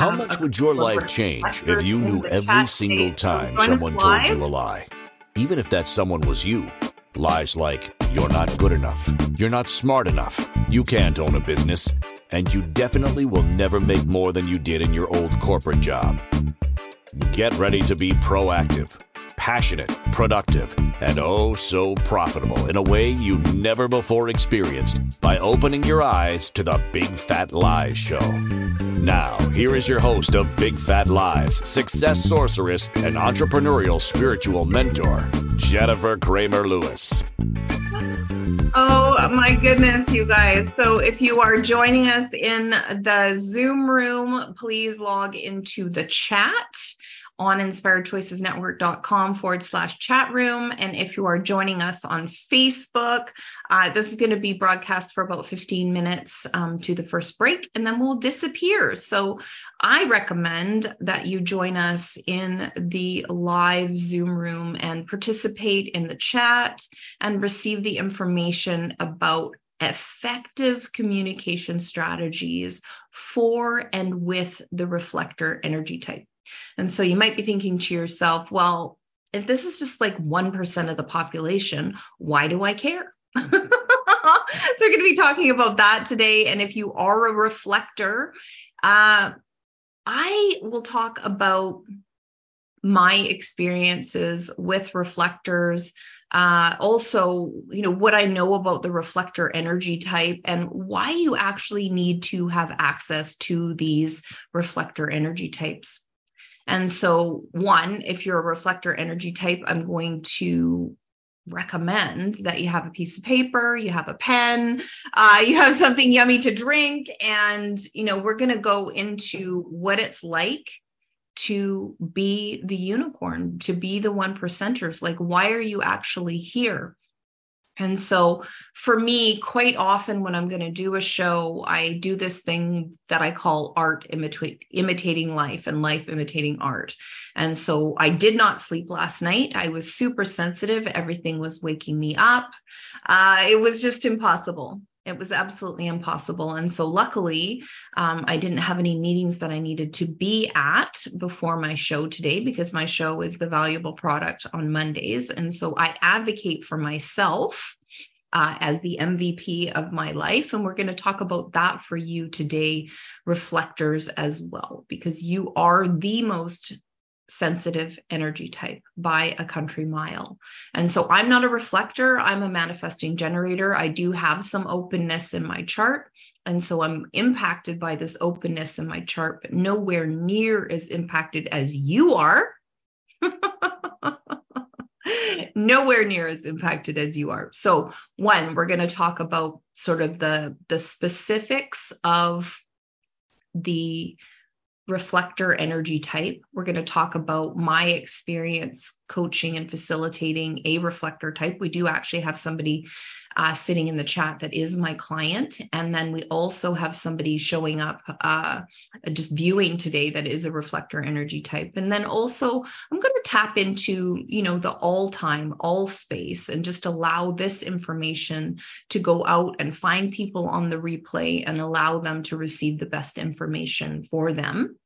How much would your life change if you knew every single time someone told you a lie? Even if that someone was you. Lies like, you're not good enough, you're not smart enough, you can't own a business, and you definitely will never make more than you did in your old corporate job. Get ready to be proactive, passionate, productive, and oh so profitable in a way you never before experienced by opening your eyes to the Big Fat Lies Show. Now, here is your host of Big Fat Lies, success sorceress, and entrepreneurial spiritual mentor, Jennifer Kramer Lewis. Oh my goodness, you guys. So if you are joining us in the Zoom room, please log into the chat on inspiredchoicesnetwork.com forward slash chat room. And if you are joining us on Facebook, uh, this is going to be broadcast for about 15 minutes um, to the first break, and then we'll disappear. So I recommend that you join us in the live Zoom room and participate in the chat and receive the information about effective communication strategies for and with the reflector energy type. And so you might be thinking to yourself, well, if this is just like 1% of the population, why do I care? so we're going to be talking about that today. And if you are a reflector, uh, I will talk about my experiences with reflectors. Uh, also, you know, what I know about the reflector energy type and why you actually need to have access to these reflector energy types. And so, one, if you're a reflector energy type, I'm going to recommend that you have a piece of paper, you have a pen, uh, you have something yummy to drink, and you know we're going to go into what it's like to be the unicorn, to be the one percenters. Like, why are you actually here? And so for me, quite often when I'm going to do a show, I do this thing that I call art imitate, imitating life and life imitating art. And so I did not sleep last night. I was super sensitive. Everything was waking me up. Uh, it was just impossible. It was absolutely impossible. And so, luckily, um, I didn't have any meetings that I needed to be at before my show today because my show is the valuable product on Mondays. And so, I advocate for myself uh, as the MVP of my life. And we're going to talk about that for you today, reflectors as well, because you are the most sensitive energy type by a country mile. And so I'm not a reflector, I'm a manifesting generator. I do have some openness in my chart. And so I'm impacted by this openness in my chart, but nowhere near as impacted as you are. nowhere near as impacted as you are. So, one, we're going to talk about sort of the the specifics of the reflector energy type. We're going to talk about my experience coaching and facilitating a reflector type. We do actually have somebody uh, sitting in the chat that is my client. And then we also have somebody showing up uh, just viewing today that is a reflector energy type. And then also, I'm going to tap into, you know, the all time, all space and just allow this information to go out and find people on the replay and allow them to receive the best information for them.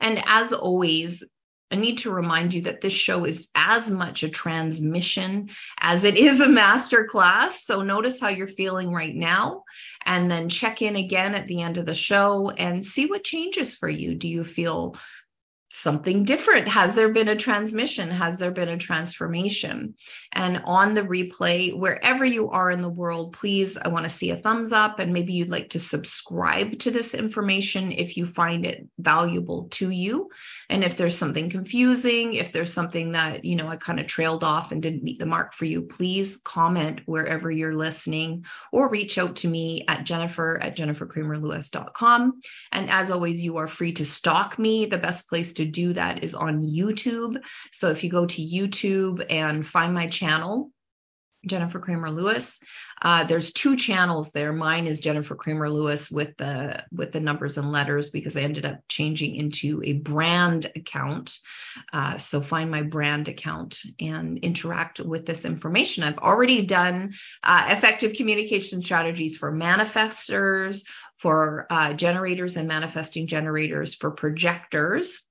And as always, I need to remind you that this show is as much a transmission as it is a master class. So notice how you're feeling right now and then check in again at the end of the show and see what changes for you. Do you feel something different? Has there been a transmission? Has there been a transformation? And on the replay, wherever you are in the world, please, I want to see a thumbs up and maybe you'd like to subscribe to this information if you find it valuable to you. And if there's something confusing, if there's something that, you know, I kind of trailed off and didn't meet the mark for you, please comment wherever you're listening or reach out to me at jennifer at jenniferkramerlewis.com. And as always, you are free to stalk me. The best place to do that is on YouTube. So if you go to YouTube and find my channel, Jennifer Kramer Lewis. Uh, there's two channels there. Mine is Jennifer Kramer Lewis with the with the numbers and letters because I ended up changing into a brand account. Uh, so find my brand account and interact with this information. I've already done uh, effective communication strategies for manifestors, for uh, generators and manifesting generators, for projectors,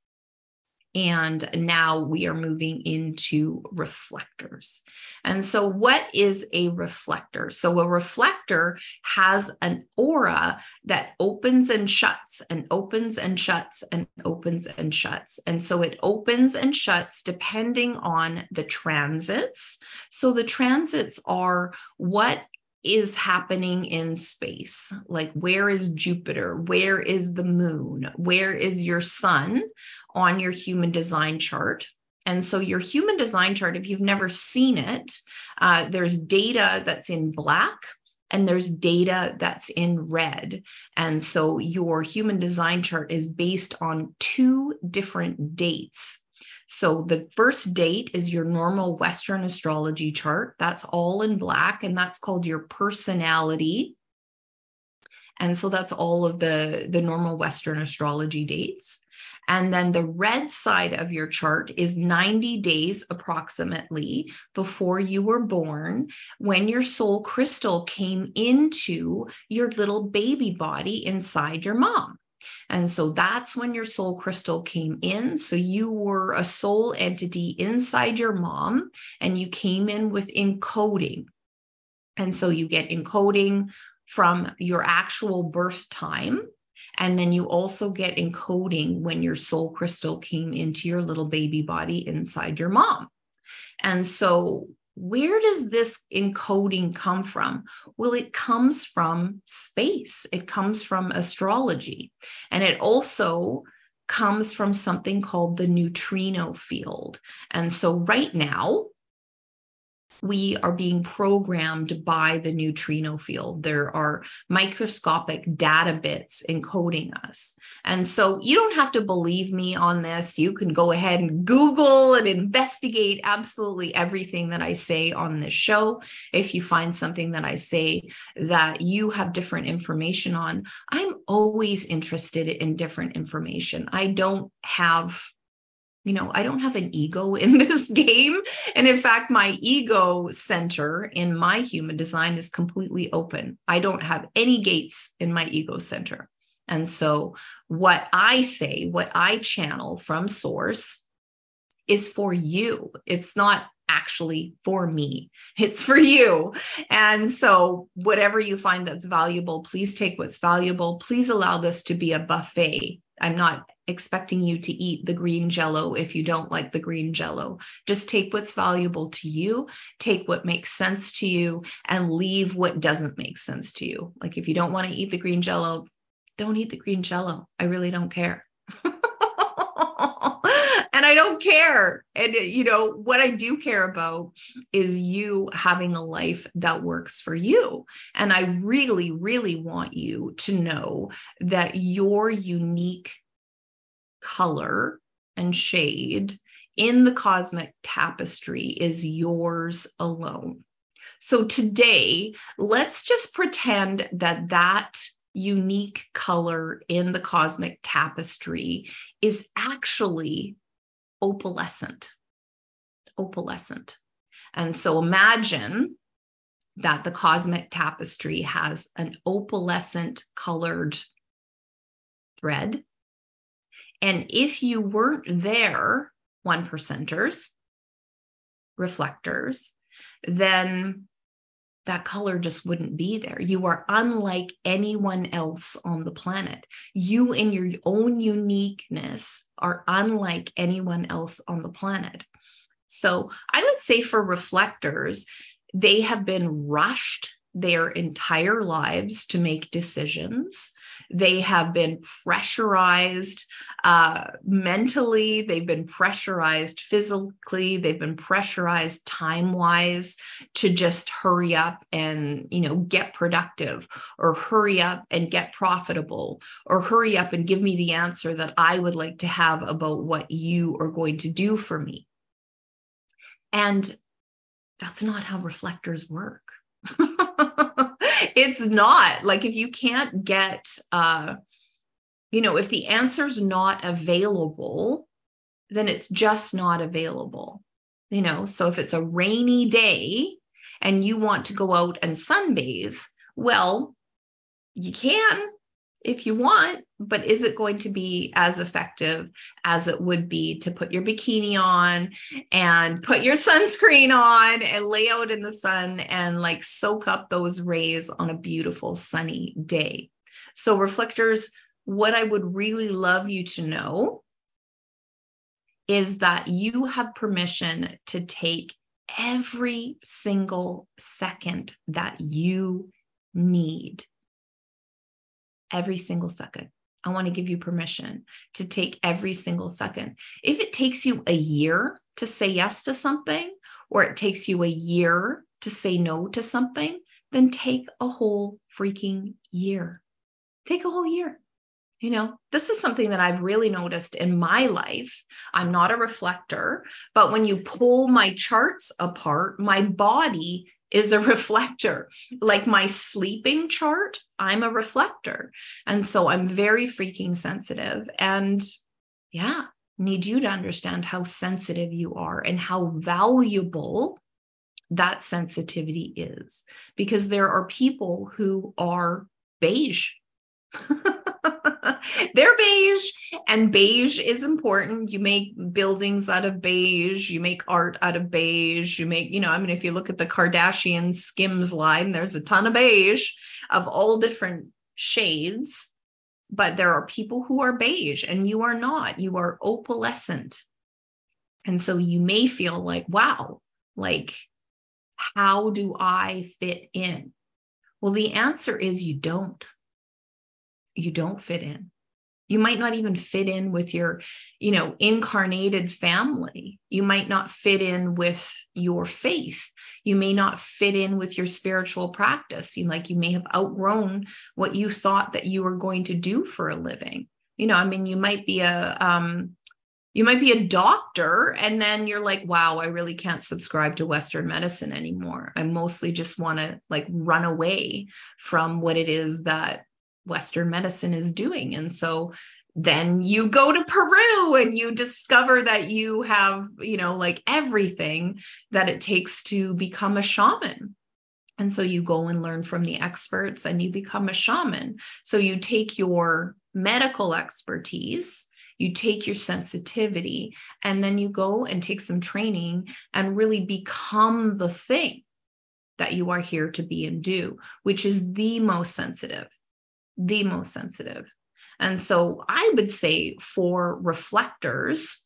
and now we are moving into reflectors. And so, what is a reflector? So, a reflector has an aura that opens and shuts, and opens and shuts, and opens and shuts. And so, it opens and shuts depending on the transits. So, the transits are what is happening in space. Like, where is Jupiter? Where is the moon? Where is your sun on your human design chart? And so, your human design chart, if you've never seen it, uh, there's data that's in black and there's data that's in red. And so, your human design chart is based on two different dates so the first date is your normal Western astrology chart. That's all in black, and that's called your personality. And so that's all of the, the normal Western astrology dates. And then the red side of your chart is 90 days approximately before you were born, when your soul crystal came into your little baby body inside your mom. And so that's when your soul crystal came in. So you were a soul entity inside your mom and you came in with encoding. And so you get encoding from your actual birth time. And then you also get encoding when your soul crystal came into your little baby body inside your mom. And so where does this encoding come from? Well, it comes from space, it comes from astrology, and it also comes from something called the neutrino field. And so, right now, we are being programmed by the neutrino field. There are microscopic data bits encoding us. And so you don't have to believe me on this. You can go ahead and Google and investigate absolutely everything that I say on this show. If you find something that I say that you have different information on, I'm always interested in different information. I don't have you know, I don't have an ego in this game. And in fact, my ego center in my human design is completely open. I don't have any gates in my ego center. And so, what I say, what I channel from source is for you. It's not actually for me, it's for you. And so, whatever you find that's valuable, please take what's valuable. Please allow this to be a buffet. I'm not expecting you to eat the green jello if you don't like the green jello. Just take what's valuable to you, take what makes sense to you, and leave what doesn't make sense to you. Like if you don't want to eat the green jello, don't eat the green jello. I really don't care. and I don't care. And, you know, what I do care about is you having a life that works for you. And I really, really want you to know that your unique color and shade in the cosmic tapestry is yours alone. So today, let's just pretend that that unique color in the cosmic tapestry is actually opalescent. Opalescent. And so imagine that the cosmic tapestry has an opalescent colored thread and if you weren't there, one percenters, reflectors, then that color just wouldn't be there. You are unlike anyone else on the planet. You, in your own uniqueness, are unlike anyone else on the planet. So I would say for reflectors, they have been rushed their entire lives to make decisions. They have been pressurized uh, mentally, they've been pressurized physically, they've been pressurized time wise to just hurry up and, you know, get productive or hurry up and get profitable or hurry up and give me the answer that I would like to have about what you are going to do for me. And that's not how reflectors work. it's not like if you can't get uh you know if the answer's not available then it's just not available you know? So if it's a rainy day and you want to go out and sunbathe well you can if you want, but is it going to be as effective as it would be to put your bikini on and put your sunscreen on and lay out in the sun and like soak up those rays on a beautiful sunny day? So, reflectors, what I would really love you to know is that you have permission to take every single second that you need every single second. I want to give you permission to take every single second. If it takes you a year to say yes to something, or it takes you a year to say no to something, then take a whole freaking year. Take a whole year. You know, this is something that I've really noticed in my life. I'm not a reflector, but when you pull my charts apart, my body is a reflector. Like my sleeping chart, I'm a reflector. And so I'm very freaking sensitive. And yeah, need you to understand how sensitive you are and how valuable that sensitivity is. Because there are people who are beige. they're beige and beige is important. You make buildings out of beige you make art out of beige you make you know i mean if you look at the kardashian skims line there's a ton of beige of all different shades but there are people who are beige and you are not. You are opalescent. And so you may feel like wow like how do i fit in? Well the answer is you don't you don't fit in you might not even fit in with your, you know, incarnated family. You might not fit in with your faith. You may not fit in with your spiritual practice. You like you may have outgrown what you thought that you were going to do for a living. You know, I mean, you might be a um, you might be a doctor and then you're like wow i really can't subscribe to western medicine anymore i mostly just want to like run away from what it is that Western medicine is doing. And so then you go to Peru and you discover that you have, you know, like everything that it takes to become a shaman. And so you go and learn from the experts and you become a shaman. So you take your medical expertise, you take your sensitivity, and then you go and take some training and really become the thing that you are here to be and do, which is the most sensitive the most sensitive. And so I would say for reflectors,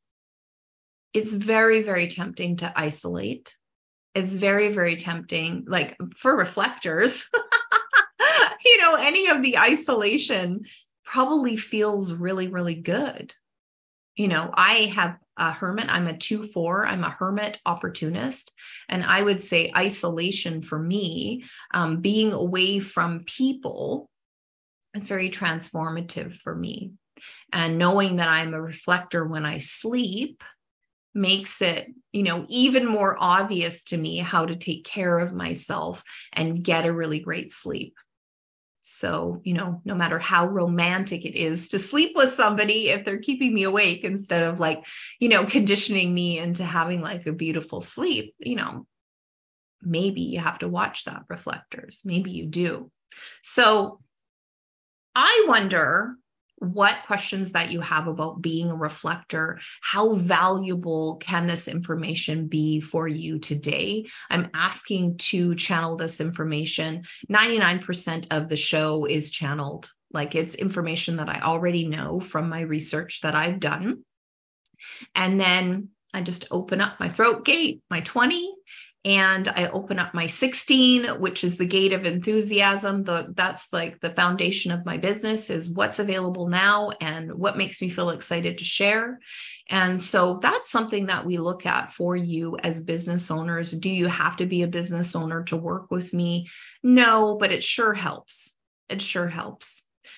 it's very, very tempting to isolate. It's very, very tempting, like for reflectors, you know, any of the isolation probably feels really, really good. You know, I have a hermit, I'm a 2 4, I'm a hermit opportunist. And I would say isolation for me, um, being away from people it's very transformative for me. And knowing that I'm a reflector when I sleep makes it, you know, even more obvious to me how to take care of myself and get a really great sleep. So, you know, no matter how romantic it is to sleep with somebody, if they're keeping me awake instead of like, you know, conditioning me into having like a beautiful sleep, you know, maybe you have to watch that reflectors. Maybe you do. So, I wonder what questions that you have about being a reflector how valuable can this information be for you today? I'm asking to channel this information. 99% of the show is channeled. Like it's information that i already know from my research that i've done. And then i just open up my throat gate my 20 and I open up my 16, which is the gate of enthusiasm. The that's like the foundation of my business is what's available now and what makes me feel excited to share. And so that's something that we look at for you as business owners. Do you have to be a business owner to work with me? No, but it sure helps. It sure helps.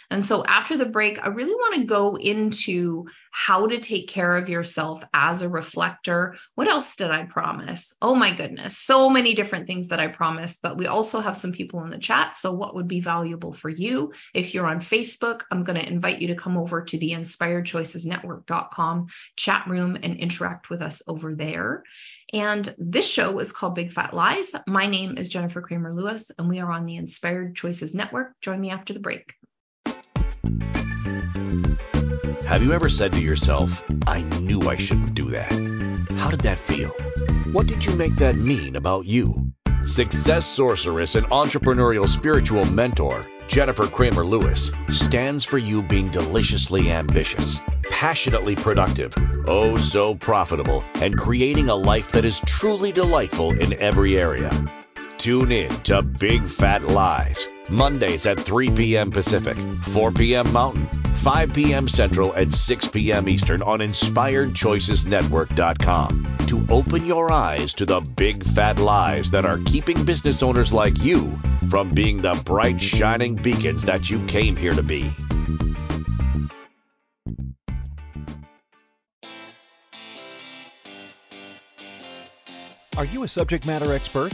And so after the break, I really want to go into how to take care of yourself as a reflector. What else did I promise? Oh my goodness, so many different things that I promised, but we also have some people in the chat. So, what would be valuable for you? If you're on Facebook, I'm going to invite you to come over to the inspiredchoicesnetwork.com chat room and interact with us over there. And this show is called Big Fat Lies. My name is Jennifer Kramer Lewis, and we are on the Inspired Choices Network. Join me after the break. Have you ever said to yourself, I knew I shouldn't do that? How did that feel? What did you make that mean about you? Success sorceress and entrepreneurial spiritual mentor, Jennifer Kramer Lewis, stands for you being deliciously ambitious, passionately productive, oh so profitable, and creating a life that is truly delightful in every area. Tune in to Big Fat Lies, Mondays at 3 p.m. Pacific, 4 p.m. Mountain 5 p.m. Central and 6 p.m. Eastern on InspiredChoicesNetwork.com to open your eyes to the big fat lies that are keeping business owners like you from being the bright, shining beacons that you came here to be. Are you a subject matter expert?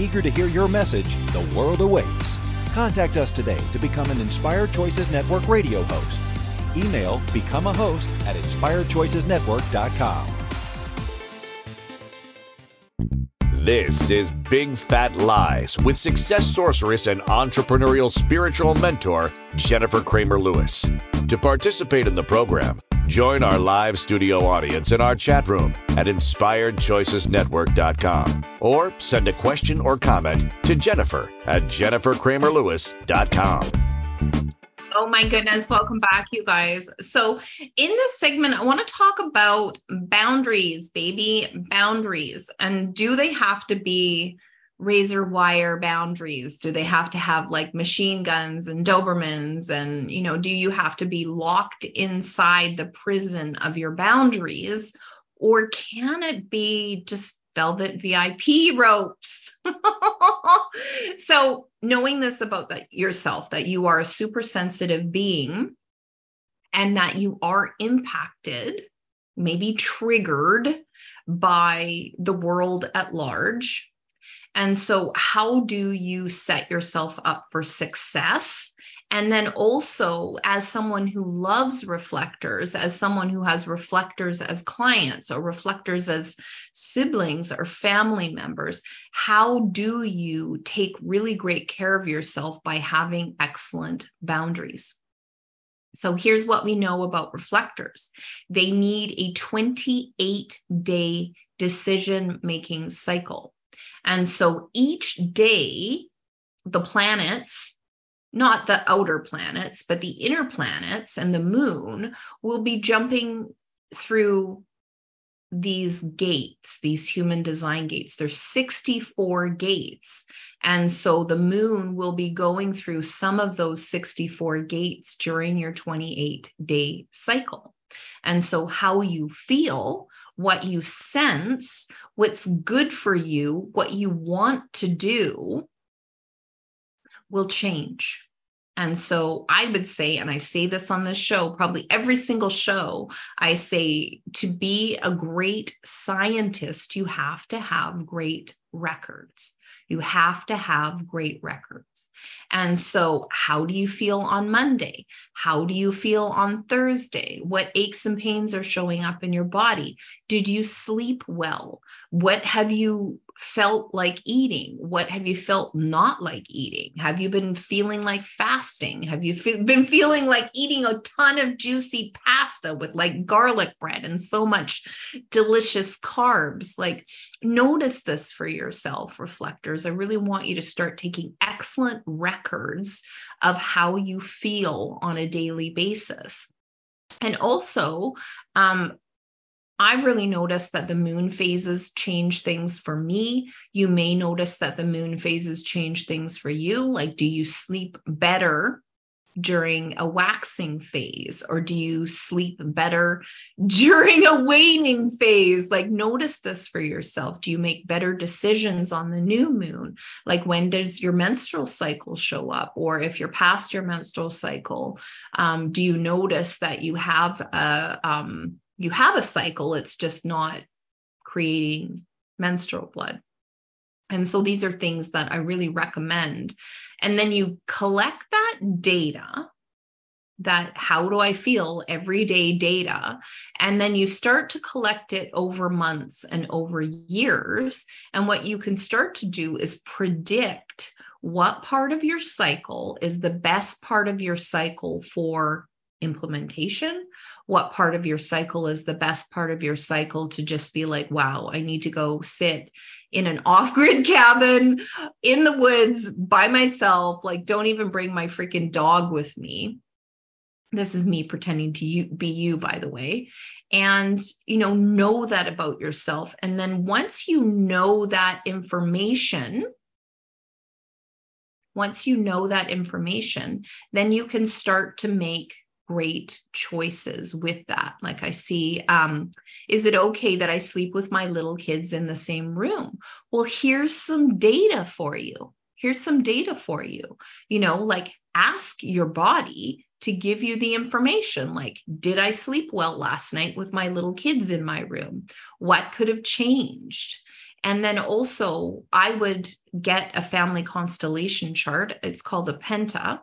Eager to hear your message, the world awaits. Contact us today to become an Inspired Choices Network radio host Email become a host at inspiredchoicesnetwork.com. This is Big Fat Lies with success sorceress and entrepreneurial spiritual mentor, Jennifer Kramer Lewis. To participate in the program, join our live studio audience in our chat room at inspiredchoicesnetwork.com or send a question or comment to Jennifer at jenniferkramerlewis.com. Oh my goodness, welcome back, you guys. So, in this segment, I want to talk about boundaries, baby, boundaries. And do they have to be razor wire boundaries? Do they have to have like machine guns and Dobermans? And, you know, do you have to be locked inside the prison of your boundaries? Or can it be just velvet VIP ropes? so knowing this about that yourself that you are a super sensitive being and that you are impacted maybe triggered by the world at large and so how do you set yourself up for success and then also, as someone who loves reflectors, as someone who has reflectors as clients or reflectors as siblings or family members, how do you take really great care of yourself by having excellent boundaries? So here's what we know about reflectors they need a 28 day decision making cycle. And so each day, the planets not the outer planets, but the inner planets and the moon will be jumping through these gates, these human design gates. There's 64 gates. And so the moon will be going through some of those 64 gates during your 28 day cycle. And so how you feel, what you sense, what's good for you, what you want to do will change. And so I would say, and I say this on this show, probably every single show, I say to be a great scientist, you have to have great records. You have to have great records. And so, how do you feel on Monday? How do you feel on Thursday? What aches and pains are showing up in your body? Did you sleep well? What have you felt like eating? What have you felt not like eating? Have you been feeling like fasting? Have you fe- been feeling like eating a ton of juicy pasta with like garlic bread and so much delicious carbs? Like, notice this for yourself, reflectors. I really want you to start taking excellent records of how you feel on a daily basis. And also, um, I really noticed that the moon phases change things for me. You may notice that the moon phases change things for you. Like, do you sleep better during a waxing phase or do you sleep better during a waning phase? Like notice this for yourself. Do you make better decisions on the new moon? Like when does your menstrual cycle show up? Or if you're past your menstrual cycle um, do you notice that you have a um, you have a cycle it's just not creating menstrual blood? And so these are things that I really recommend. And then you collect that data, that how do I feel everyday data. And then you start to collect it over months and over years. And what you can start to do is predict what part of your cycle is the best part of your cycle for implementation what part of your cycle is the best part of your cycle to just be like wow i need to go sit in an off-grid cabin in the woods by myself like don't even bring my freaking dog with me. This is me pretending to you, be you by the way. And you know know that about yourself. And then once you know that information once you know that information then you can start to make great choices with that. Like I see, um, is it okay that I sleep with my little kids in the same room? Well, here's some data for you. Here's some data for you. You know, like ask your body to give you the information like, did I sleep well last night with my little kids in my room? What could have changed? And then also, I would get a family constellation chart. It's called a Penta.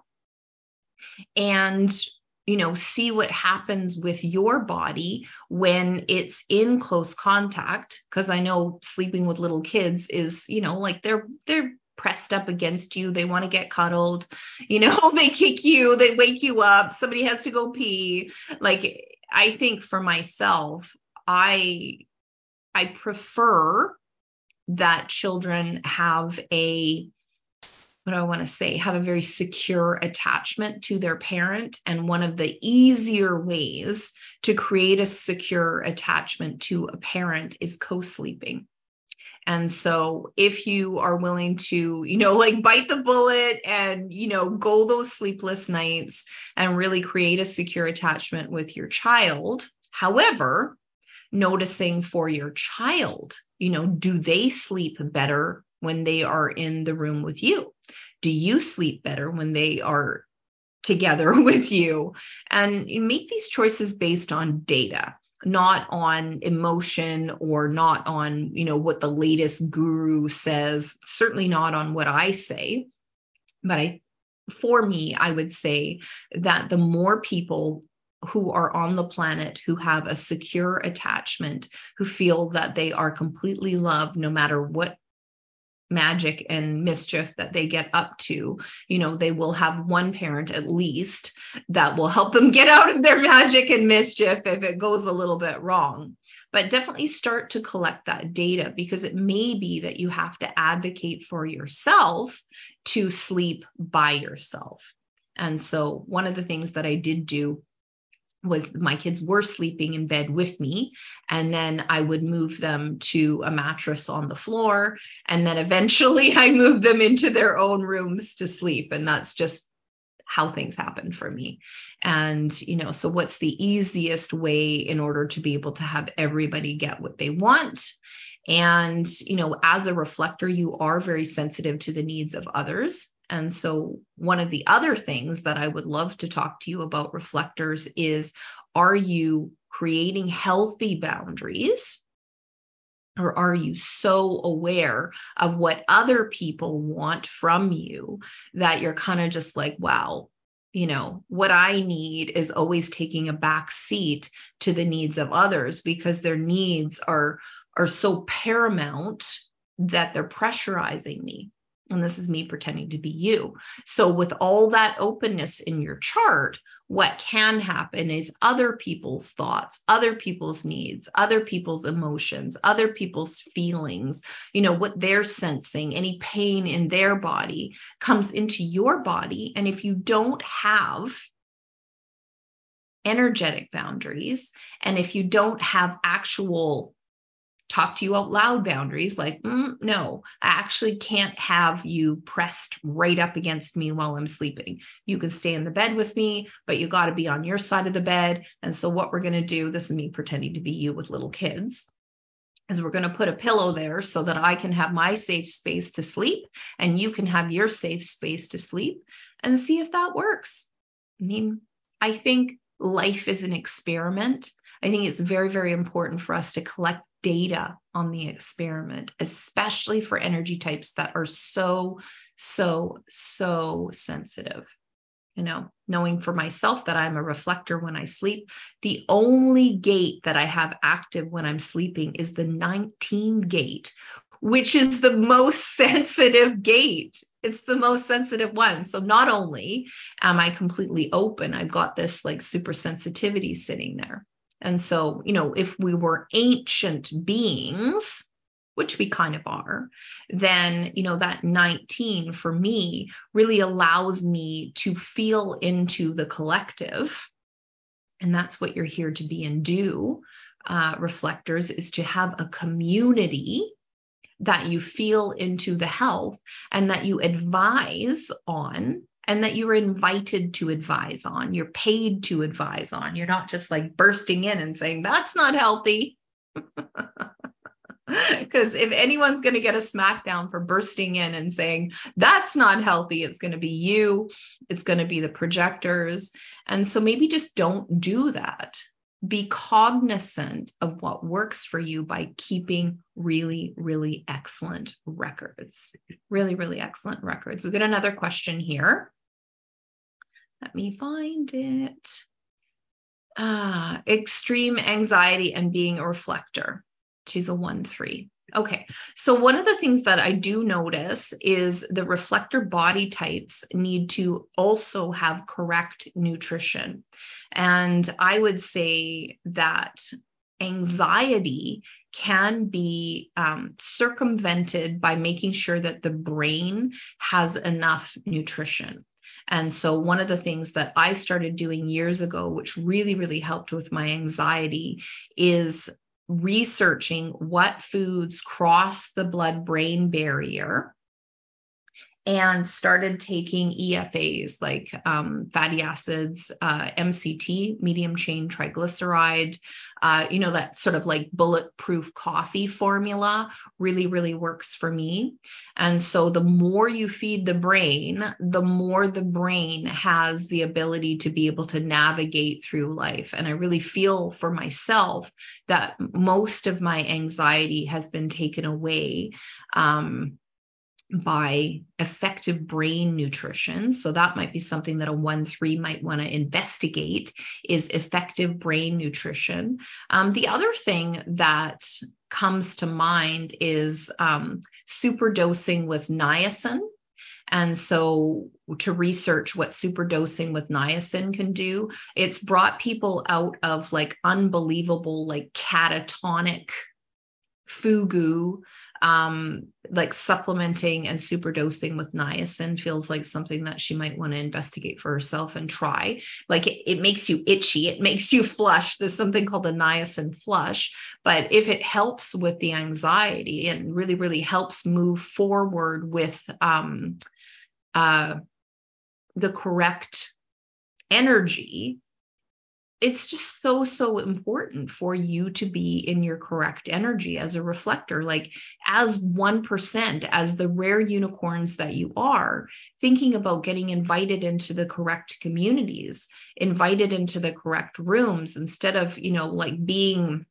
And you know see what happens with your body when it's in close contact because i know sleeping with little kids is you know like they're they're pressed up against you. They want to get cuddled you know they kick you they wake you up somebody has to go pee. Like i think for myself i i prefer that children have a what do I want to say, have a very secure attachment to their parent. And one of the easier ways to create a secure attachment to a parent is co sleeping. And so if you are willing to, you know, like bite the bullet and, you know, go those sleepless nights and really create a secure attachment with your child, however, noticing for your child, you know, do they sleep better when they are in the room with you? Do you sleep better when they are together with you? And you make these choices based on data not on emotion or not on you know what the latest guru says certainly not on what i say but i for me i would say that the more people who are on the planet who have a secure attachment who feel that they are completely loved no matter what magic and mischief that they get up to you know they will have one parent at least that will help them get out of their magic and mischief if it goes a little bit wrong. But definitely start to collect that data because it may be that you have to advocate for yourself to sleep by yourself. And so one of the things that I did do was my kids were sleeping in bed with me and then i would move them to a mattress on the floor and then eventually i moved them into their own rooms to sleep and that's just how things happen for me. And you know so what's the easiest way in order to be able to have everybody get what they want? And you know as a reflector you are very sensitive to the needs of others and so, one of the other things that I would love to talk to you about reflectors is are you creating healthy boundaries? Or are you so aware of what other people want from you that you're kind of just like, wow, you know, what I need is always taking a back seat to the needs of others because their needs are are so paramount that they're pressurizing me and this is me pretending to be you. So, with all that openness in your chart, what can happen is other people's thoughts, other people's needs, other people's emotions, other people's feelings, you know, what they're sensing, any pain in their body comes into your body. And if you don't have energetic boundaries, and if you don't have actual talk to you out loud boundaries like, mm, no, I actually can't have you pressed right up against me while I'm sleeping. You can stay in the bed with me, but you got to be on your side of the bed. And so, what we're going to do, this is me pretending to be you with little kids is we're going to put a pillow there so that I can have my safe space to sleep and you can have your safe space to sleep and see if that works. I mean, I think life is an experiment. I think it's very, very important for us to collect data on the experiment, especially for energy types that are so, so, so sensitive you know, knowing for myself that I'm a reflector when I sleep. The only gate that I have active when I'm sleeping is the 19 gate, which is the most sensitive gate. It's the most sensitive one. So not only am I completely open, I've got this like super sensitivity sitting there. And so, you know, if we were ancient beings, which we kind of are, then, you know, that 19 for me really allows me to feel into the collective. And that's what you're here to be and do, uh, reflectors, is to have a community that you feel into the health and that you advise on and that you're invited to advise on. You're paid to advise on. You're not just like bursting in and saying, that's not healthy. Because if anyone's going to get a smackdown for bursting in and saying, that's not healthy, it's going to be you, it's going to be the projectors. And so maybe just don't do that. Be cognizant of what works for you by keeping really, really excellent records. Really, really excellent records. We've got another question here. Let me find it. Ah, extreme anxiety and being a reflector. She's a 1 3. Okay. So, one of the things that I do notice is the reflector body types need to also have correct nutrition. And I would say that anxiety can be um, circumvented by making sure that the brain has enough nutrition. And so, one of the things that I started doing years ago, which really, really helped with my anxiety, is researching what foods cross the blood brain barrier and started taking EFAs like um, fatty acids, uh, MCT, medium chain triglyceride, uh, you know, that sort of like bulletproof coffee formula really, really works for me. And so the more you feed the brain, the more the brain has the ability to be able to navigate through life. And I really feel for myself that most of my anxiety has been taken away. Um, by effective brain nutrition. So that might be something that a 1-3 might want to investigate is effective brain nutrition. Um, the other thing that comes to mind is um, super dosing with niacin. And so to research what superdosing with niacin can do, it's brought people out of like unbelievable, like catatonic fugu um, like supplementing and superdosing with niacin feels like something that she might want to investigate for herself and try. Like it, it makes you itchy, it makes you flush. There's something called the niacin flush. But if it helps with the anxiety and really, really helps move forward with um, uh, the correct energy, it's just so so important for you to be in your correct energy as a reflector like as 1% as the rare unicorns that you are thinking about getting invited into the correct communities invited into the correct rooms instead of you know like being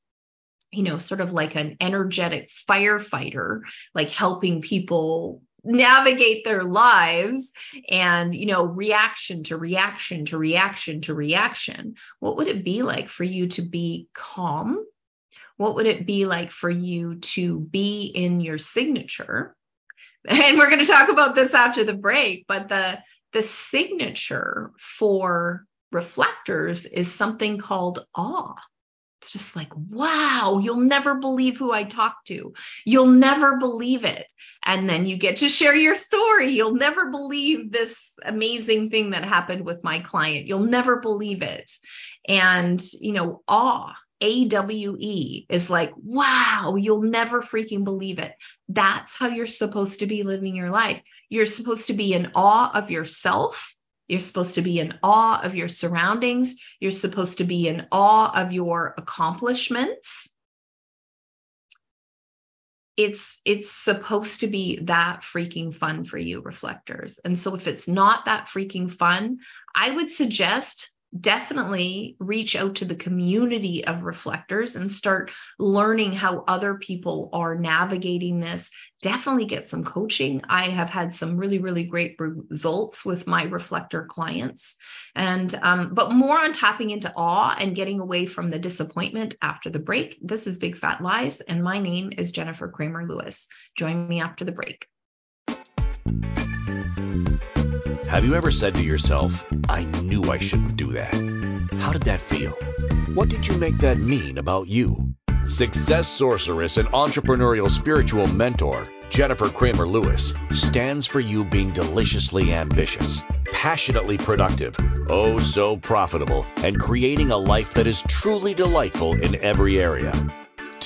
you know sort of like an energetic firefighter like helping people navigate their lives and you know reaction to reaction to reaction to reaction. What would it be like for you to be calm? What would it be like for you to be in your signature? And we're going to talk about this after the break but the the signature for reflectors is something called awe just like, wow, you'll never believe who I talked to. You'll never believe it. And then you get to share your story. You'll never believe this amazing thing that happened with my client. You'll never believe it. And, you know, awe AWE is like, wow, you'll never freaking believe it. That's how you're supposed to be living your life. You're supposed to be in awe of yourself. You're supposed to be in awe of your surroundings. You're supposed to be in awe of your accomplishments. It's it's supposed to be that freaking fun for you reflectors. And so if it's not that freaking fun, I would suggest definitely reach out to the community of reflectors and start learning how other people are navigating this. Definitely get some coaching. I have had some really, really great results with my reflector clients. And, um, but more on tapping into awe and getting away from the disappointment after the break. This is Big Fat Lies, and my name is Jennifer Kramer Lewis. Join me after the break. Have you ever said to yourself, I knew I shouldn't do that? How did that feel? What did you make that mean about you? Success sorceress and entrepreneurial spiritual mentor, Jennifer Kramer Lewis, stands for you being deliciously ambitious, passionately productive, oh so profitable, and creating a life that is truly delightful in every area.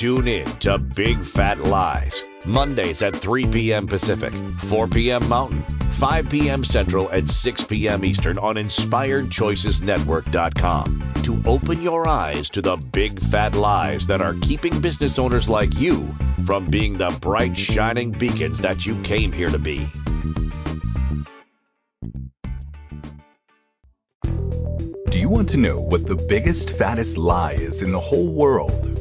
Tune in to Big Fat Lies, Mondays at 3 p.m. Pacific, 4 p.m. Mountain 5 p.m. Central and 6 p.m. Eastern on InspiredChoicesNetwork.com to open your eyes to the big fat lies that are keeping business owners like you from being the bright, shining beacons that you came here to be. Do you want to know what the biggest, fattest lie is in the whole world?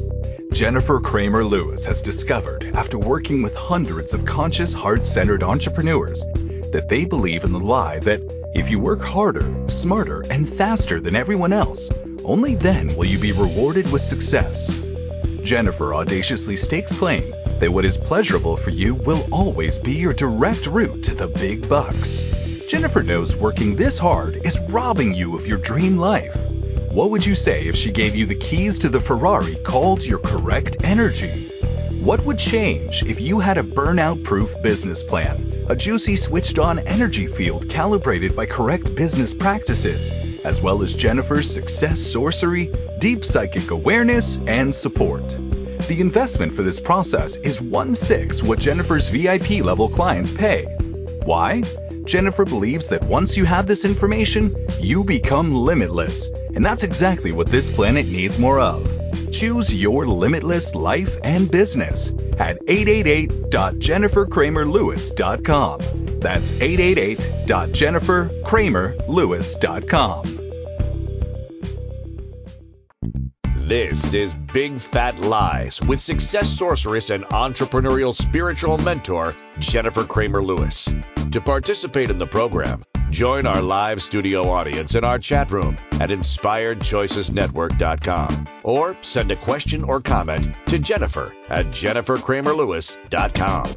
Jennifer Kramer Lewis has discovered after working with hundreds of conscious, heart centered entrepreneurs that they believe in the lie that if you work harder, smarter, and faster than everyone else, only then will you be rewarded with success. Jennifer audaciously stakes claim that what is pleasurable for you will always be your direct route to the big bucks. Jennifer knows working this hard is robbing you of your dream life. What would you say if she gave you the keys to the Ferrari called your correct energy? What would change if you had a burnout proof business plan? a juicy switched on energy field calibrated by correct business practices, as well as Jennifer's success sorcery, deep psychic awareness, and support. The investment for this process is one sixth what Jennifer's VIP level clients pay. Why? Jennifer believes that once you have this information, you become limitless, and that's exactly what this planet needs more of. Choose your limitless life and business at 888.jenniferkramerlewis.com. That's 888.jenniferkramerlewis.com. This is Big Fat Lies with success sorceress and entrepreneurial spiritual mentor, Jennifer Kramer Lewis. To participate in the program, join our live studio audience in our chat room at inspiredchoicesnetwork.com or send a question or comment to Jennifer at jenniferkramerlewis.com.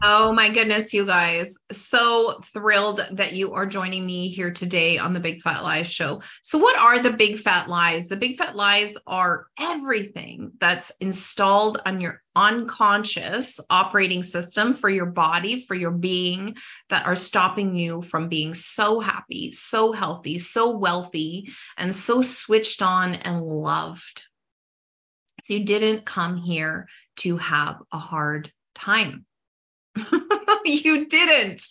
Oh my goodness, you guys. So thrilled that you are joining me here today on the Big Fat Lies show. So, what are the big fat lies? The big fat lies are everything that's installed on your unconscious operating system for your body, for your being, that are stopping you from being so happy, so healthy, so wealthy, and so switched on and loved. So, you didn't come here to have a hard time you didn't.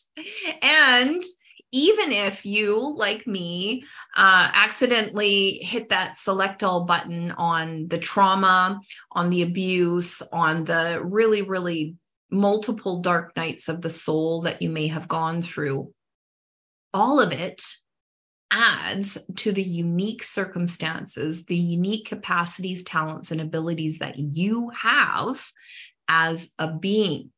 And even if you, like me, uh, accidentally hit that select all button on the trauma, on the abuse, on the really, really multiple dark nights of the soul that you may have gone through, all of it adds to the unique circumstances, the unique capacities, talents, and abilities that you have as a being.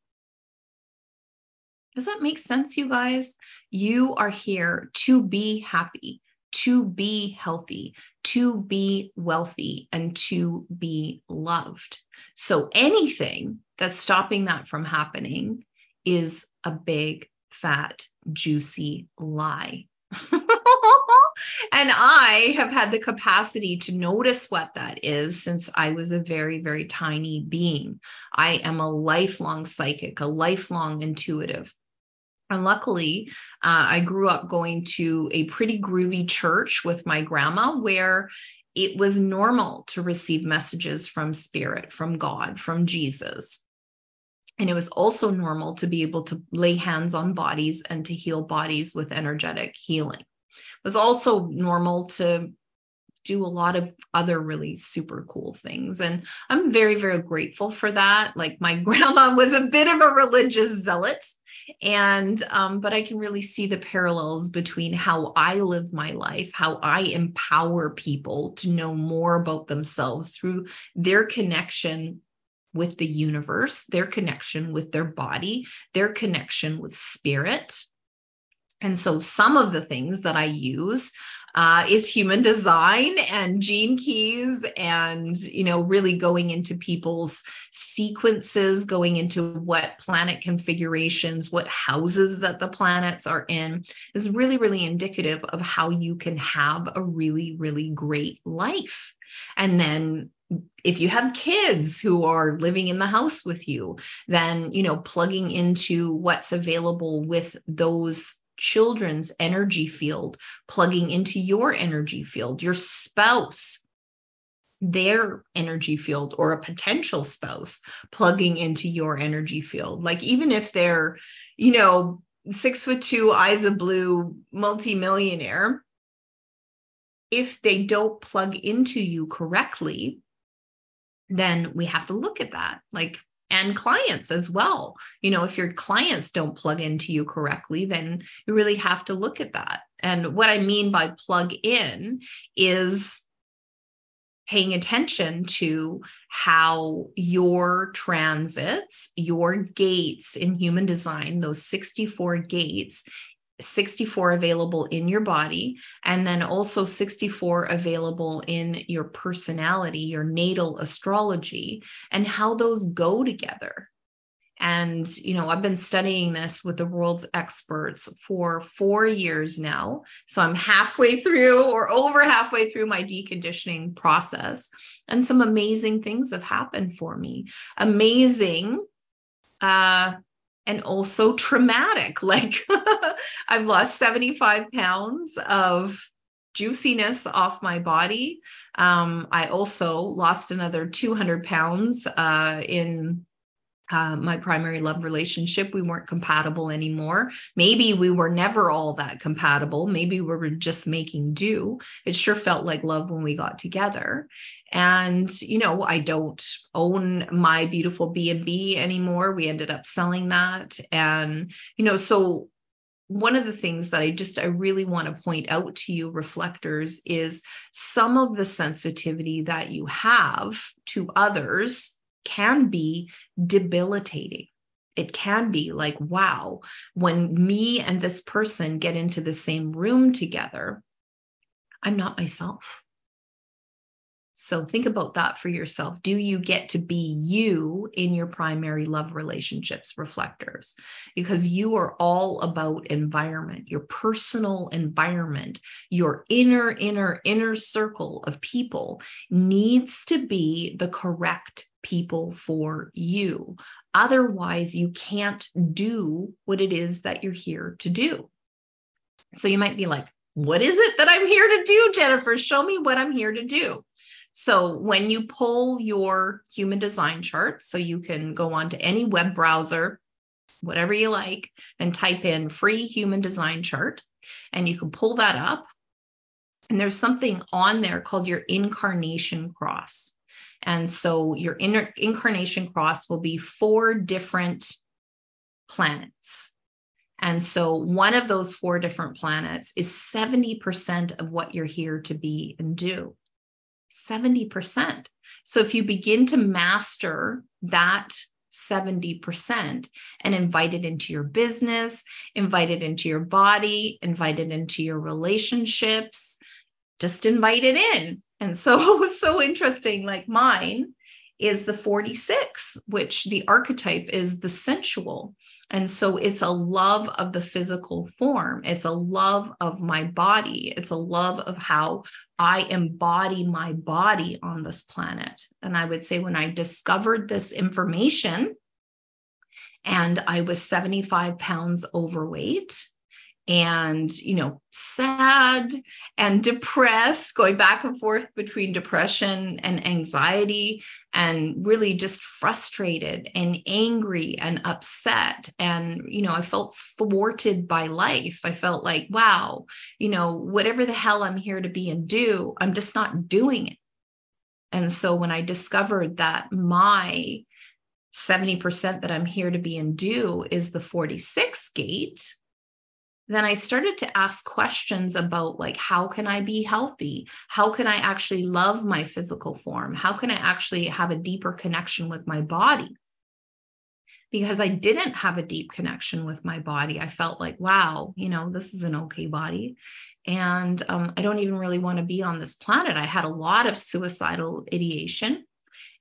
Does that make sense, you guys? You are here to be happy, to be healthy, to be wealthy, and to be loved. So anything that's stopping that from happening is a big, fat, juicy lie. and I have had the capacity to notice what that is since I was a very, very tiny being. I am a lifelong psychic, a lifelong intuitive. And luckily, uh, I grew up going to a pretty groovy church with my grandma where it was normal to receive messages from spirit, from God, from Jesus. And it was also normal to be able to lay hands on bodies and to heal bodies with energetic healing. It was also normal to do a lot of other really super cool things. And I'm very, very grateful for that. Like my grandma was a bit of a religious zealot. And, um, but I can really see the parallels between how I live my life, how I empower people to know more about themselves through their connection with the universe, their connection with their body, their connection with spirit. And so some of the things that I use uh, is human design and gene keys and you know really going into people's sequences going into what planet configurations what houses that the planets are in is really really indicative of how you can have a really really great life. And then if you have kids who are living in the house with you then you know plugging into what's available with those children's energy field plugging into your energy field, your spouse, their energy field, or a potential spouse plugging into your energy field. Like, even if they're, you know, six foot two, eyes of blue, multimillionaire, if they don't plug into you correctly, then we have to look at that. Like, and clients as well. You know, if your clients don't plug into you correctly, then you really have to look at that. And what I mean by plug in is paying attention to how your transits, your gates in human design, those 64 gates, 64 available in your body, and then also 64 available in your personality, your natal astrology, and how those go together. And, you know, I've been studying this with the world's experts for four years now. So I'm halfway through or over halfway through my deconditioning process. And some amazing things have happened for me. Amazing uh, and also traumatic. Like I've lost 75 pounds of juiciness off my body. Um, I also lost another 200 pounds uh, in uh, my primary love relationship. We weren't compatible anymore. Maybe we were never all that compatible. Maybe we were just making do. It sure felt like love when we got together. And, you know, I don't own my beautiful B&B anymore. We ended up selling that. And, you know, so one of the things that I just I really want to point out to you reflectors is some of the sensitivity that you have to others can be debilitating. It can be like, wow, when me and this person get into the same room together, I'm not myself. So think about that for yourself. Do you get to be you in your primary love relationships, reflectors? Because you are all about environment, your personal environment, your inner, inner, inner circle of people needs to be the correct people for you. Otherwise, you can't do what it is that you're here to do. So you might be like, what is it that I'm here to do, Jennifer? Show me what I'm here to do. So when you pull your human design chart, so you can go on to any web browser, whatever you like, and type in free human design chart, and you can pull that up. And there's something on there called your incarnation cross. And so your inner incarnation cross will be four different planets. And so one of those four different planets is 70% of what you're here to be and do. 70%. So if you begin to master that 70% and invite it into your business, invite it into your body, invite it into your relationships, just invite it in. And so it was so interesting. Like mine is the 46, which the archetype is the sensual. And so it's a love of the physical form. It's a love of my body. It's a love of how I embody my body on this planet. And I would say when I discovered this information and I was 75 pounds overweight, and you know sad and depressed going back and forth between depression and anxiety and really just frustrated and angry and upset. And you know i felt thwarted by life. I felt like wow you know whatever the hell i'm here to be and do i'm just not doing it. And so when i discovered that my 70% that i'm here to be and do is the 46 gate then I started to ask questions about like how can I be healthy? How can I actually love my physical form? How can I actually have a deeper connection with my body? Because I didn't have a deep connection with my body. I felt like, wow, you know, this is an okay body. And um, I don't even really want to be on this planet. I had a lot of suicidal ideation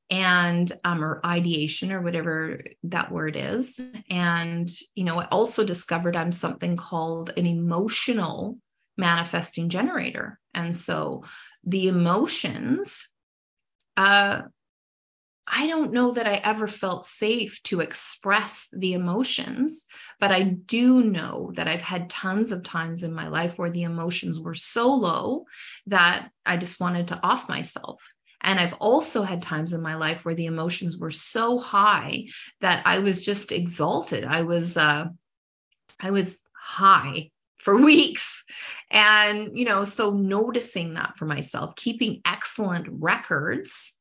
and um, or ideation or whatever that word is and you know i also discovered i'm something called an emotional manifesting generator and so the emotions uh I don't know that I ever felt safe to express the emotions, but I do know that I've had tons of times in my life where the emotions were so low that I just wanted to off myself. And I've also had times in my life where the emotions were so high that I was just exalted. I was uh, I was high for weeks. And, you know, so noticing that for myself, keeping excellent records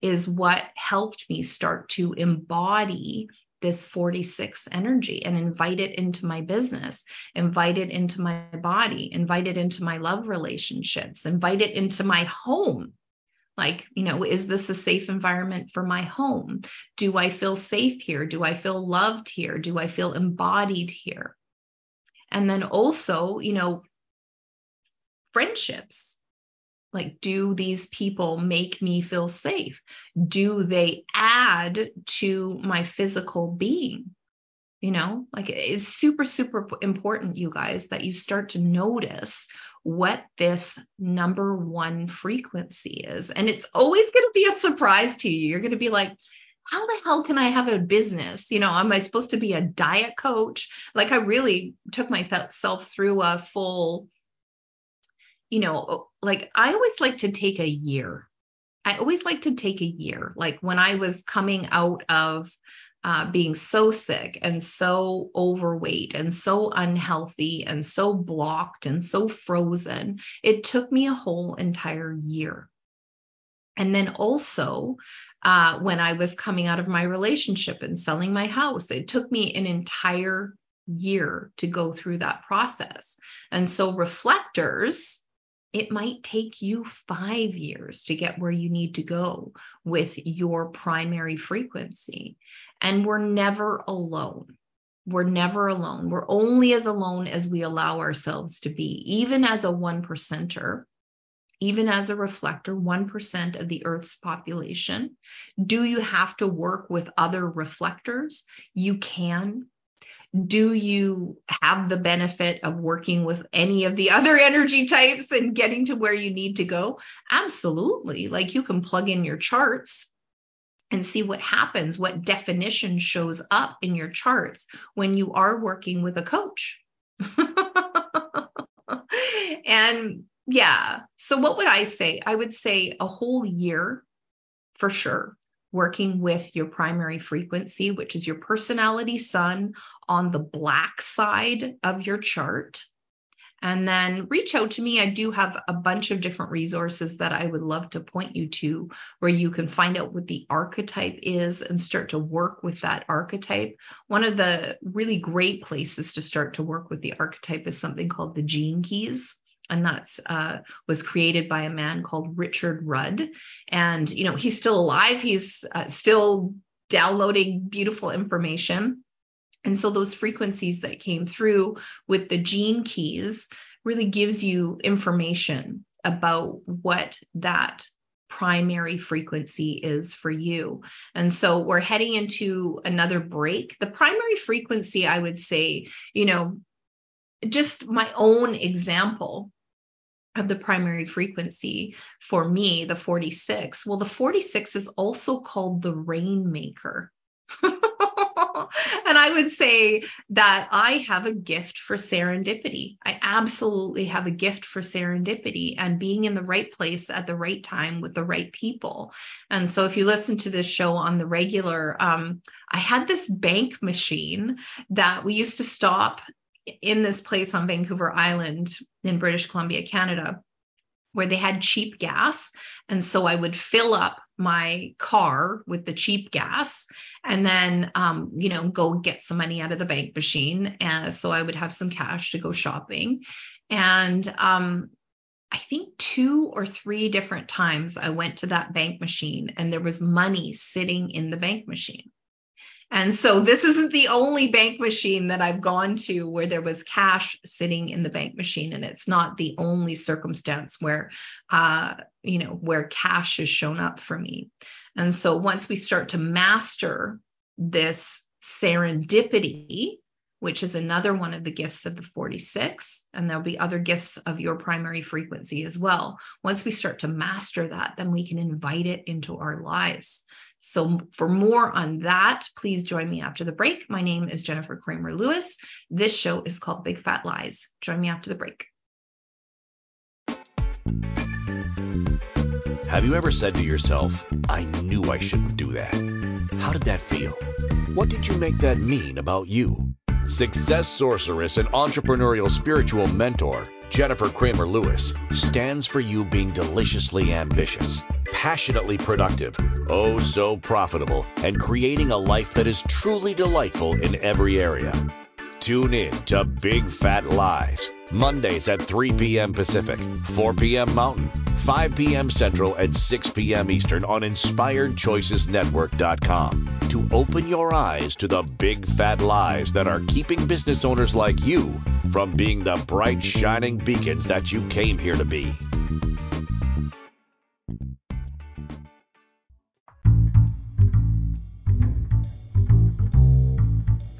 is what helped me start to embody this 46 energy and invite it into my business, invite it into my body, invite it into my love relationships, invite it into my home like, you know, is this a safe environment for my home? Do I feel safe here? Do I feel loved here? Do I feel embodied here? And then also, you know, friendships. Like, do these people make me feel safe? Do they add to my physical being? You know, like it's super, super important, you guys, that you start to notice what this number one frequency is. And it's always going to be a surprise to you. You're going to be like, how the hell can I have a business? You know, am I supposed to be a diet coach? Like, I really took myself through a full, you know, like I always like to take a year. I always like to take a year. Like when I was coming out of uh, being so sick and so overweight and so unhealthy and so blocked and so frozen. It took me a whole entire year. And then also, uh, when I was coming out of my relationship and selling my house, it took me an entire year to go through that process. And so, reflectors, it might take you five years to get where you need to go with your primary frequency. And we're never alone. We're never alone. We're only as alone as we allow ourselves to be. Even as a one percenter, even as a reflector, 1% of the Earth's population. Do you have to work with other reflectors? You can. Do you have the benefit of working with any of the other energy types and getting to where you need to go? Absolutely. Like you can plug in your charts and see what happens, what definition shows up in your charts when you are working with a coach. and yeah, so what would I say? I would say a whole year for sure working with your primary frequency, which is your personality sun on the black side of your chart and then reach out to me. I do have a bunch of different resources that I would love to point you to where you can find out what the archetype is and start to work with that archetype. One of the really great places to start to work with the archetype is something called the gene keys and that's uh, was created by a man called Richard Rudd. And you know he's still alive. He's uh, still downloading beautiful information. And so those frequencies that came through with the gene keys really gives you information about what that primary frequency is for you. And so we're heading into another break. The primary frequency, I would say, you know, just my own example of the primary frequency for me, the 46. Well, the 46 is also called the rainmaker. and I would say that I have a gift for serendipity. I absolutely have a gift for serendipity and being in the right place at the right time with the right people. And so if you listen to this show on the regular, um, I had this bank machine that we used to stop in this place on Vancouver Island in British Columbia, Canada where they had cheap gas. And so I would fill up my car with the cheap gas and then, um, you know, go get some money out of the bank machine. And so I would have some cash to go shopping. And um, I think two or three different times I went to that bank machine and there was money sitting in the bank machine. And so this isn't the only bank machine that I've gone to where there was cash sitting in the bank machine. And it's not the only circumstance where, uh, you know, where cash has shown up for me. And so once we start to master this serendipity, which is another one of the gifts of the 46, and there'll be other gifts of your primary frequency as well. Once we start to master that, then we can invite it into our lives. So, for more on that, please join me after the break. My name is Jennifer Kramer Lewis. This show is called Big Fat Lies. Join me after the break. Have you ever said to yourself, I knew I shouldn't do that? How did that feel? What did you make that mean about you? Success sorceress and entrepreneurial spiritual mentor, Jennifer Kramer Lewis, stands for you being deliciously ambitious passionately productive, oh so profitable, and creating a life that is truly delightful in every area. Tune in to Big Fat Lies, Mondays at 3 p.m. Pacific, 4 p.m. Mountain, 5 p.m. Central, and 6 p.m. Eastern on InspiredChoicesNetwork.com to open your eyes to the big fat lies that are keeping business owners like you from being the bright, shining beacons that you came here to be.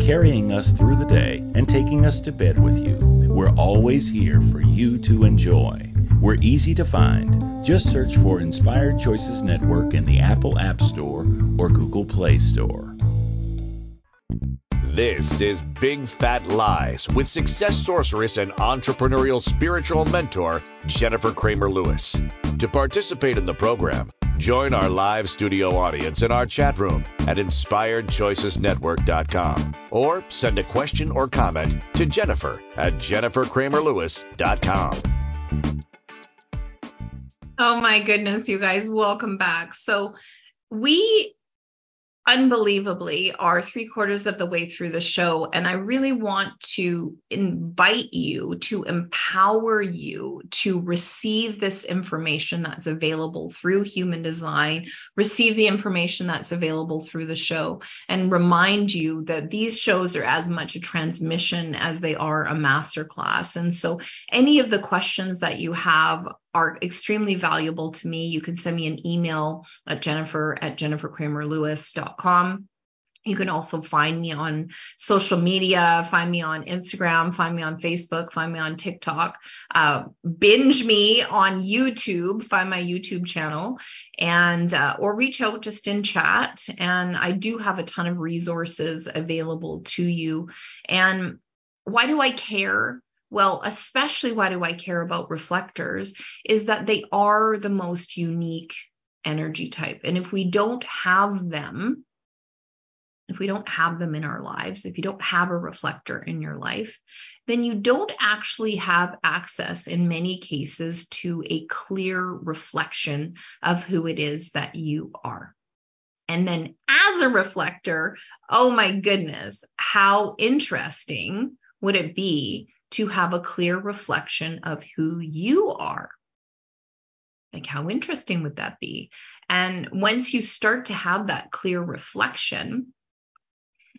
carrying us through the day, and taking us to bed with you, we're always here for you to enjoy. We're easy to find. Just search for Inspired Choices Network in the Apple App Store or Google Play Store. This is Big Fat Lies with success sorceress and entrepreneurial spiritual mentor, Jennifer Kramer Lewis. To participate in the program, Join our live studio audience in our chat room at inspiredchoicesnetwork.com or send a question or comment to Jennifer at jenniferkramerlewis.com. Oh my goodness, you guys, welcome back. So, we unbelievably are three quarters of the way through the show. And I really want to invite you to empower you to receive this information that's available through human design, receive the information that's available through the show, and remind you that these shows are as much a transmission as they are a masterclass. And so any of the questions that you have are extremely valuable to me. You can send me an email at jennifer at jenniferkramerlewis.com. You can also find me on social media, find me on Instagram, find me on Facebook, find me on TikTok, uh, binge me on YouTube, find my YouTube channel, and uh, or reach out just in chat. And I do have a ton of resources available to you. And why do I care? Well, especially why do I care about reflectors is that they are the most unique energy type. And if we don't have them, if we don't have them in our lives, if you don't have a reflector in your life, then you don't actually have access in many cases to a clear reflection of who it is that you are. And then as a reflector, oh my goodness, how interesting would it be to have a clear reflection of who you are. Like, how interesting would that be? And once you start to have that clear reflection,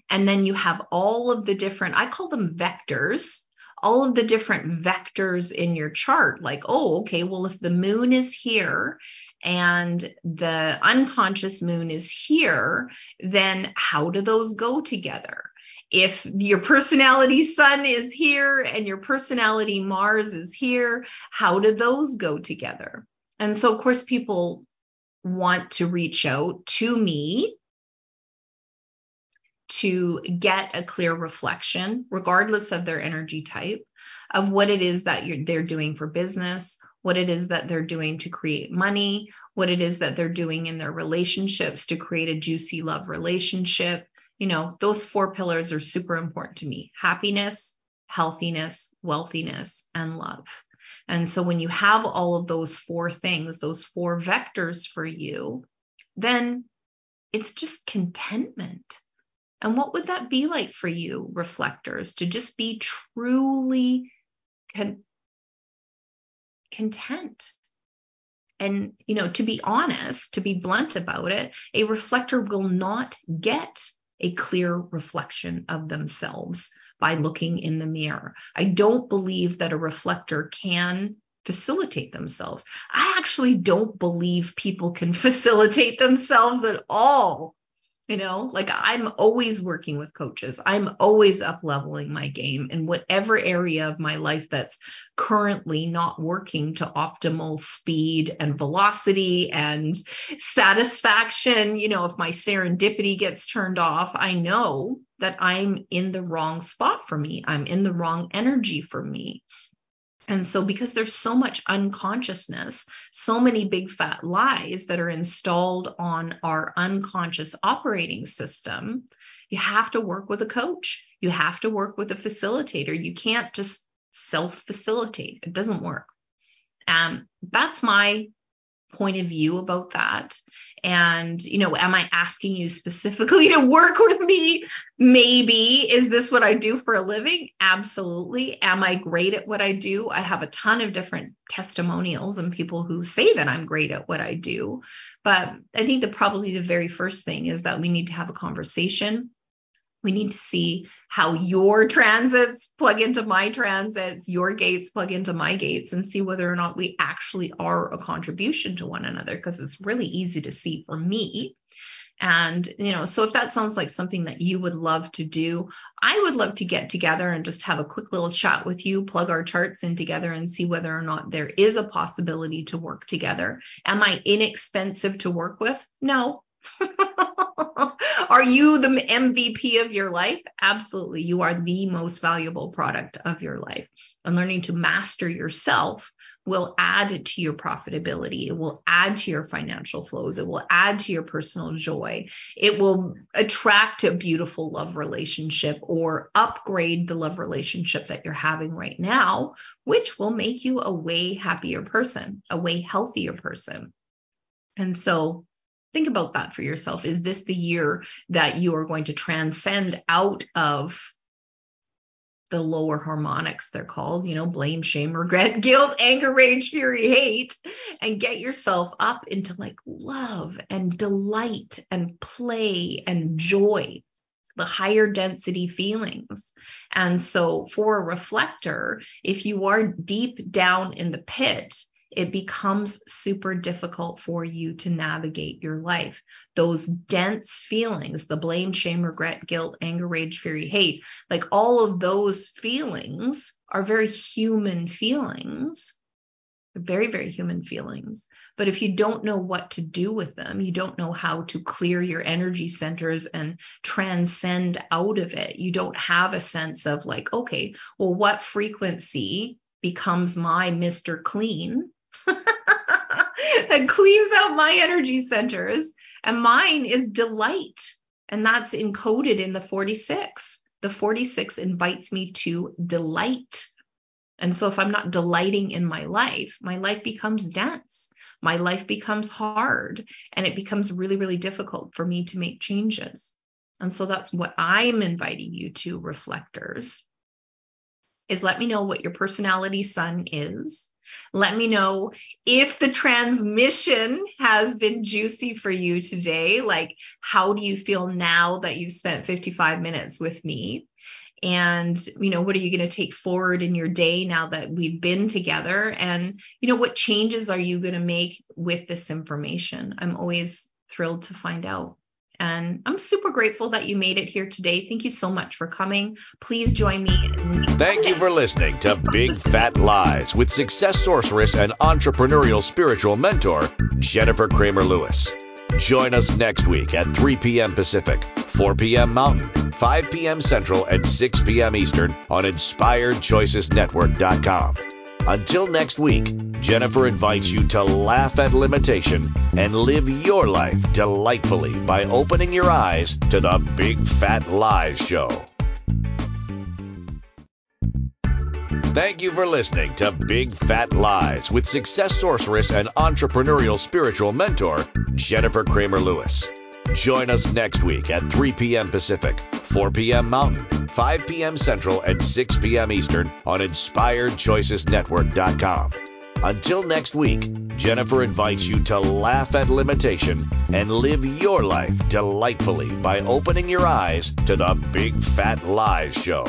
and then you have all of the different, I call them vectors, all of the different vectors in your chart. Like, oh, okay, well, if the moon is here and the unconscious moon is here, then how do those go together? If your personality sun is here and your personality Mars is here, how do those go together? And so, of course, people want to reach out to me to get a clear reflection, regardless of their energy type, of what it is that they're doing for business, what it is that they're doing to create money, what it is that they're doing in their relationships to create a juicy love relationship. You know, those four pillars are super important to me happiness, healthiness, wealthiness, and love. And so when you have all of those four things, those four vectors for you, then it's just contentment. And what would that be like for you, reflectors, to just be truly con- content? And, you know, to be honest, to be blunt about it, a reflector will not get a clear reflection of themselves by looking in the mirror. I don't believe that a reflector can facilitate themselves. I actually don't believe people can facilitate themselves at all you know like i'm always working with coaches. I'm always up leveling my game in whatever area of my life that's currently not working to optimal speed and velocity and satisfaction. You know if my serendipity gets turned off i know that i'm in the wrong spot for me. I'm in the wrong energy for me and so, because there's so much unconsciousness, so many big fat lies that are installed on our unconscious operating system, you have to work with a coach. You have to work with a facilitator. You can't just self facilitate, it doesn't work. Um, that's my point of view about that? And you know am i asking you specifically to work with me? Maybe. Is this what i do for a living? Absolutely. Am i great at what i do? I have a ton of different testimonials and people who say that i'm great at what i do. But i think that probably the very first thing is that we need to have a conversation we need to see how your transits plug into my transits, your gates plug into my gates, and see whether or not we actually are a contribution to one another, because it's really easy to see for me. And, you know, so if that sounds like something that you would love to do, I would love to get together and just have a quick little chat with you, plug our charts in together and see whether or not there is a possibility to work together. Am I inexpensive to work with? No. are you the MVP of your life? Absolutely. You are the most valuable product of your life. And learning to master yourself will add to your profitability. It will add to your financial flows. It will add to your personal joy. It will attract a beautiful love relationship or upgrade the love relationship that you're having right now, which will make you a way happier person, a way healthier person. And so think about that for yourself. Is this the year that you are going to transcend out of the lower harmonics, they're called, you know, blame, shame, regret, guilt, anger, rage, fury, hate, and get yourself up into like love and delight and play and joy, the higher density feelings. And so, for a reflector, if you are deep down in the pit, it becomes super difficult for you to navigate your life. Those dense feelings, the blame, shame, regret, guilt, anger, rage, fury, hate, like all of those feelings are very human feelings. Very, very human feelings. But if you don't know what to do with them, you don't know how to clear your energy centers and transcend out of it. You don't have a sense of like, okay, well, what frequency becomes my Mr. Clean? that cleans out my energy centers. And mine is delight. And that's encoded in the 46. The 46 invites me to delight. And so if I'm not delighting in my life, my life becomes dense. My life becomes hard and it becomes really, really difficult for me to make changes. And so that's what I'm inviting you to, reflectors, is let me know what your personality sun is let me know if the transmission has been juicy for you today. Like, how do you feel now that you've spent 55 minutes with me? and you know what are you going to take forward in your day now that we've been together and you know what changes are you going to make with this information i'm always thrilled to find out and I'm super grateful that you made it here today. Thank you so much for coming. Please join me. Thank you for listening to Big Fat Lies with success sorceress and entrepreneurial spiritual mentor, Jennifer Kramer Lewis. Join us next week at 3 p.m. Pacific, 4 p.m. Mountain, 5 p.m. Central, and 6 p.m. Eastern on InspiredChoicesNetwork.com. Until next week, Jennifer invites you to laugh at limitation and live your life delightfully by opening your eyes to the Big Fat Lies Show. Thank you for listening to Big Fat Lies with success sorceress and entrepreneurial spiritual mentor, Jennifer Kramer Lewis. Join us next week at 3 p.m. Pacific, 4 p.m. Mountain, 5 p.m. Central, and 6 p.m. Eastern on InspiredChoicesNetwork.com. Until next week, Jennifer invites you to laugh at limitation and live your life delightfully by opening your eyes to the Big Fat Lies Show.